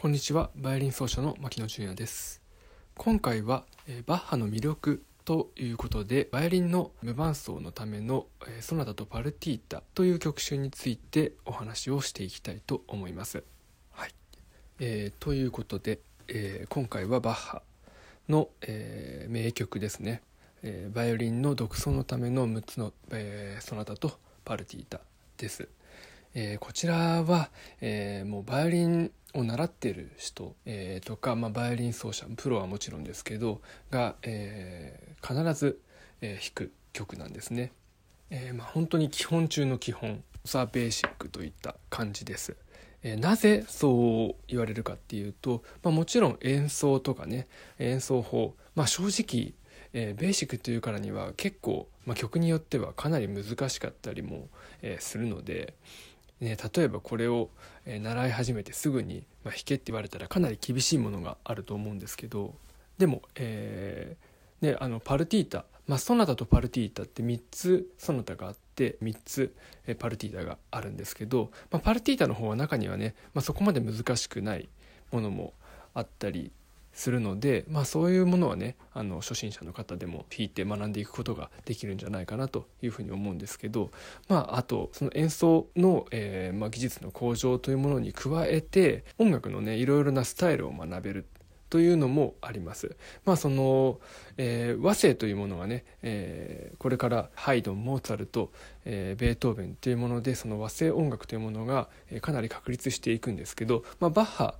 こんにちは。バイオリン奏者の牧野純也です。今回は、え、バッハの魅力ということでバイオリンの無伴奏のための、え、ソナタとパルティータという曲集についてお話をしていきたいと思います。はい、えー、ということで、え今回はバッハの、え名曲ですね、えバイオリンの独奏のための6つの、えソナタとパルティータです。えー、こちらは、えー、もうバイオリンを習っている人、えー、とか、まあ、バイオリン奏者プロはもちろんですけどが、えー、必ず、えー、弾く曲なんですね、えーまあ、本当に基本中の基本ザ・ベーシックといった感じです、えー、なぜそう言われるかっていうと、まあ、もちろん演奏とかね演奏法、まあ、正直えー、ベーシックというからには結構、まあ、曲によってはかなり難しかったりも、えー、するので、ね、例えばこれを習い始めてすぐに、まあ、弾けって言われたらかなり厳しいものがあると思うんですけどでも、えーね、あのパルティータ、まあ、ソナタとパルティータって3つソナタがあって3つパルティータがあるんですけど、まあ、パルティータの方は中にはね、まあ、そこまで難しくないものもあったりするので、まあ、そういうものはねあの初心者の方でも弾いて学んでいくことができるんじゃないかなというふうに思うんですけど、まあ、あとその演奏の、えーまあ、技術の向上というものに加えて音楽のねいろいろなスタイルを学べるというのもあります。まあその、えー、和声というものがね、えー、これからハイドンモーツァルト、えー、ベートーベンというものでその和声音楽というものが、えかなり確立していくんですけど、まあ、バッハ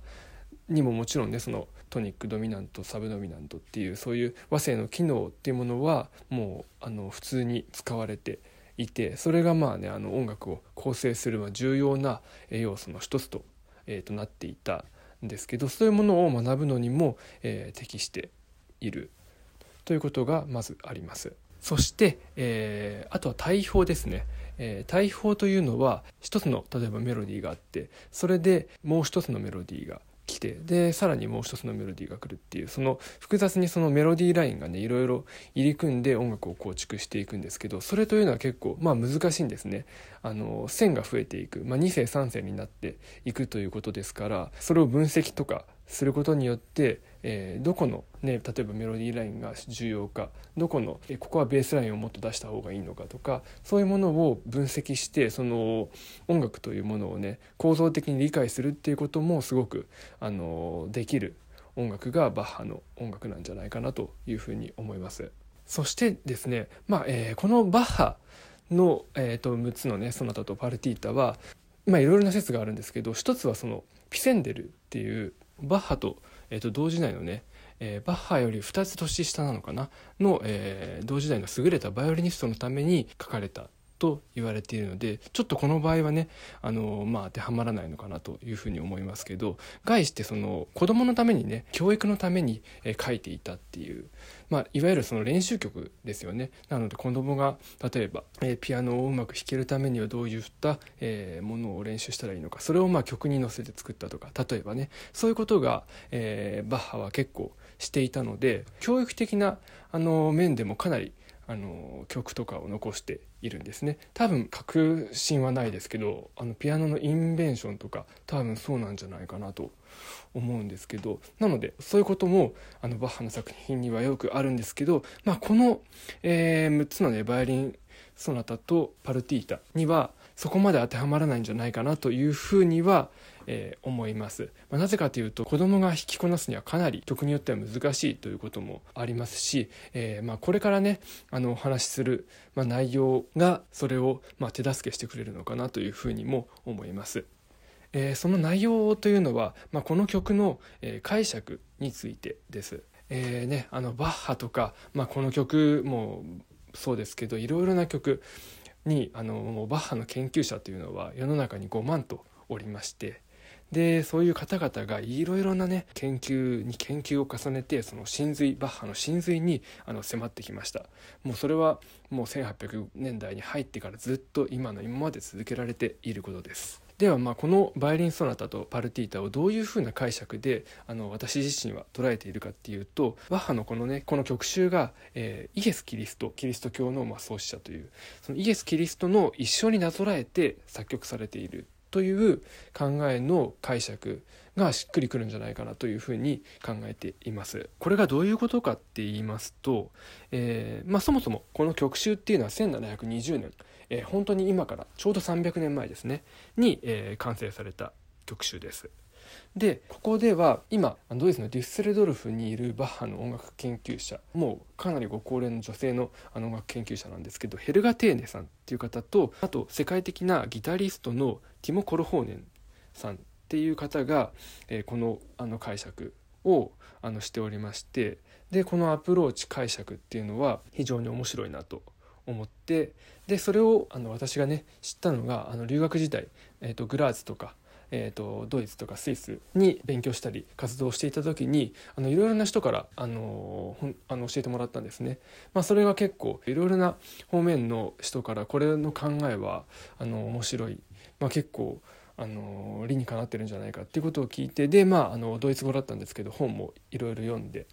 にももちろんねそのトニックドミナントサブドミナントっていうそういう和声の機能っていうものはもうあの普通に使われていてそれがまあねあの音楽を構成する重要な要素の一つと,、えー、となっていたんですけどそういうものを学ぶのにも、えー、適しているということがまずあります。そして、えー、あとは対比法ですね。えー、対比法というのは一つの例えばメロディーがあってそれでもう一つのメロディーが来てでさらにもう一つのメロディーが来るっていうその複雑にそのメロディーラインがねいろいろ入り組んで音楽を構築していくんですけどそれというのは結構まあ難しいんですね。あの線が増えていく、まあ、2世3世になっていくということですからそれを分析とかすることによって、えー、どこの、ね、例えばメロディーラインが重要かどこの、えここはベースラインをもっと出した方がいいのかとかそういうものを分析してその音楽というものをね構造的に理解するっていうこともすごくあのできる音楽がバッハの音楽なんじゃないかなというふうに思います。そしてですね、まあえー、このバッハの、えーと、と6つのねソナタとパルティータはまあいろいろな説があるんですけど一つはそのピセンデルっていうバッハと,、えー、と同時代のね、えー、バッハより2つ年下なのかな？の、えー、同時代の優れたバイオリニストのために書かれたと言われているのでちょっとこの場合はねあの、まあ、当てはまらないのかなというふうに思いますけど概してその子供のためにね教育のために、え、書いていたっていう、まあ、いわゆるその練習曲ですよね。なので子供が例えば、え、ピアノをうまく弾けるためにはどういった、え、ものを練習したらいいのかそれをまあ曲に乗せて作ったとか例えばねそういうことが、えー、バッハは結構していたので教育的なあの面でもかなりあの曲とかを残しているんですね。多分確信はないですけどあのピアノのインベンションとか多分そうなんじゃないかなと思うんですけどなのでそういうこともあのバッハの作品にはよくあるんですけど、まあ、この、えー、6つのねバイオリンソナタとパルティータにはそこまで当てはまらないんじゃないかなというふうには、えー、思います、まあ、なぜかというと子供が弾きこなすにはかなり曲によっては難しいということもありますし、えー、まあ、これからねあのお話しする、まあ、内容がそれを、ま手助けしてくれるのかなというふうにも思います。えー、その内容というのは、まあ、この曲の、えー、解釈についてです。えーね、あのバッハとか、まあ、この曲もそうですけどいろいろな曲にあのバッハの研究者というのは世の中に5万とおりましてでそういう方々がいろいろなね研究に研究を重ねてその真髄バッハの真髄にあの迫ってきました。もうそれはもう1800年代に入ってからずっと今の今まで続けられていることです。ではまあこのバイオリン・ソナタとパルティータをどういうふうな解釈であの私自身は捉えているかっていうとバッハのこのねこの曲集が、えー、イエス・キリストキリスト教のまあ創始者というそのイエス・キリストの一生になぞらえて作曲されているという考えの解釈がしっくりくるんじゃないかなというふうに考えています。これがどういうことかって言いますと、えー、まあ、そもそもこの曲集っていうのは1720年、えー、本当に今からちょうど300年前ですねに、えー、完成された曲集です。でここでは今ドイツのデュッセルドルフにいるバッハの音楽研究者もうかなりご高齢の女性のあの音楽研究者なんですけどヘルガ・テーネさんっていう方とあと世界的なギタリストのティモ・コルホーネンさんっていう方が、えー、このあの解釈をあのしておりましてでこのアプローチ解釈っていうのは非常に面白いなと思ってでそれをあの私がね知ったのがあの留学時代、えーとグラーツとかえーと、ドイツとかスイスに勉強したり活動していた時にあのいろいろな人からあのあの教えてもらったんですね。まあ、それが結構いろいろな方面の人からこれの考えはあの面白い、まあ、結構あの理にかなってるんじゃないかっていうことを聞いてでまああのドイツ語だったんですけど本もいろいろ読んで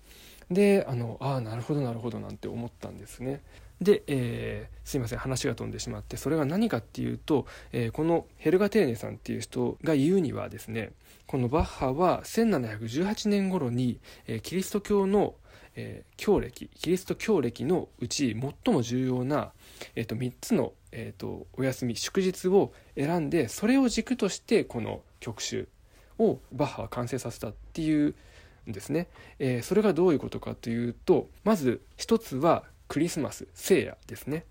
であのあなるほどなるほどなんて思ったんですね。で、えー、すいません話が飛んでしまってそれが何かっていうと、えー、このヘルガ・テーネさんっていう人が言うにはですねこのバッハは1718年頃に、えー、キリスト教の、えー、教歴キリスト教歴のうち最も重要な、えーと、3つの、えーと、お休み祝日を選んでそれを軸としてこの曲集をバッハは完成させたっていうですね、えー、それがどういうことかというとまず一つはクリスマス聖夜ですね、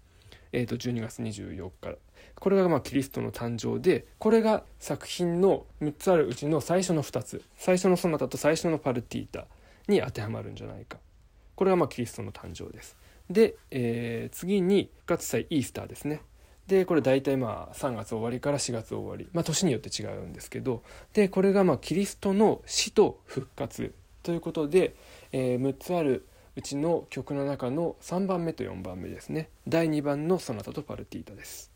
えー、と12月24日これがまあキリストの誕生でこれが作品の3つあるうちの最初の2つ最初のソナタと最初のパルティータに当てはまるんじゃないか。これがまあキリストの誕生です。で、えー、次に復活祭イースターですね。でこれ大体まあ3月終わりから4月終わり、まあ、年によって違うんですけど。でこれがまあキリストの死と復活ということで、えー、6つあるうちの曲の中の3番目と4番目ですね。第2番のソナタとパルティータです。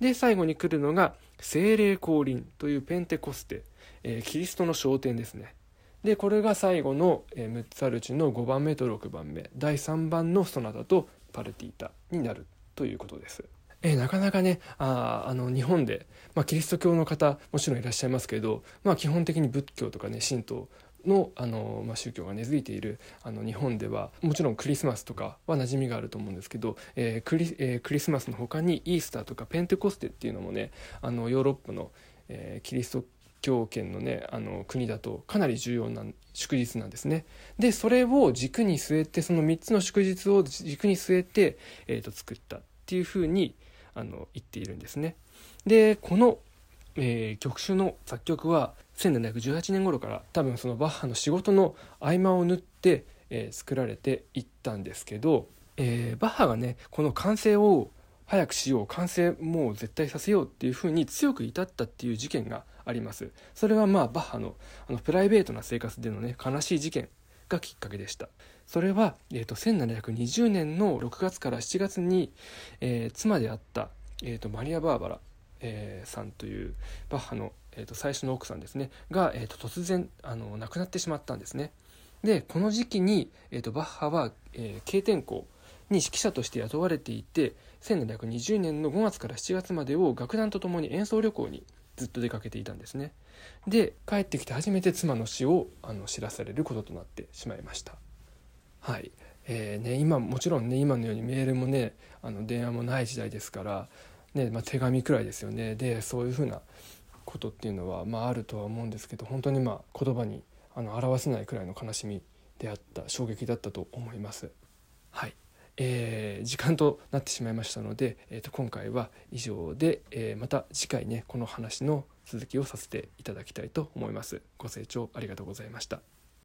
で最後に来るのが精霊降臨というペンテコステ、えー、キリストの昇天ですね。でこれが最後の6つあるうちの5番目と6番目。第3番のソナタとパルティータになるということです。えなかなかねああの日本で、まあ、キリスト教の方もちろんいらっしゃいますけど、まあ、基本的に仏教とかね神道のあの、まあ、宗教が根付いているあの日本ではもちろんクリスマスとかは馴染みがあると思うんですけど、えークリえー、クリスマスの他にイースターとかペンテコステっていうのもねあのヨーロッパの、えー、キリスト教圏のねあの国だとかなり重要な祝日なんですね。でそれを軸に据えてその3つの祝日を軸に据えて、えーと、作ったっていうふうにあの言っているんですね。でこのえー、曲集の作曲は1718年頃から多分そのバッハの仕事の合間を縫って、えー、作られていったんですけど、えー、バッハがねこの完成を早くしよう完成もう絶対させようっていうふうに強く至ったっていう事件があります。それはまあバッハのあのプライベートな生活でのね悲しい事件がきっかけでした。それは、えーと、1720年の6月から7月に、えー、妻であった、えーとマリア・バーバラ。えー、さんというバッハの、えーと、最初の奥さんですね。が、えーと、突然あの亡くなってしまったんですね。でこの時期に、えーと、バッハは、えー、慶天校に指揮者として雇われていて1720年の5月から7月までを楽団とともに演奏旅行にずっと出かけていたんですね。で帰ってきて初めて妻の死をあの知らされることとなってしまいました。はい。えーね、今もちろんね今のようにメールもねあの電話もない時代ですからねまあ、手紙くらいですよねでそういうふうなことっていうのは、まあ、あるとは思うんですけど本当にまあ言葉にあの表せないくらいの悲しみであった衝撃だったと思います。はいえー、時間となってしまいましたので、えー、と今回は以上で、えー、また次回ねこの話の続きをさせていただきたいと思います。ご清聴ありがとうございました。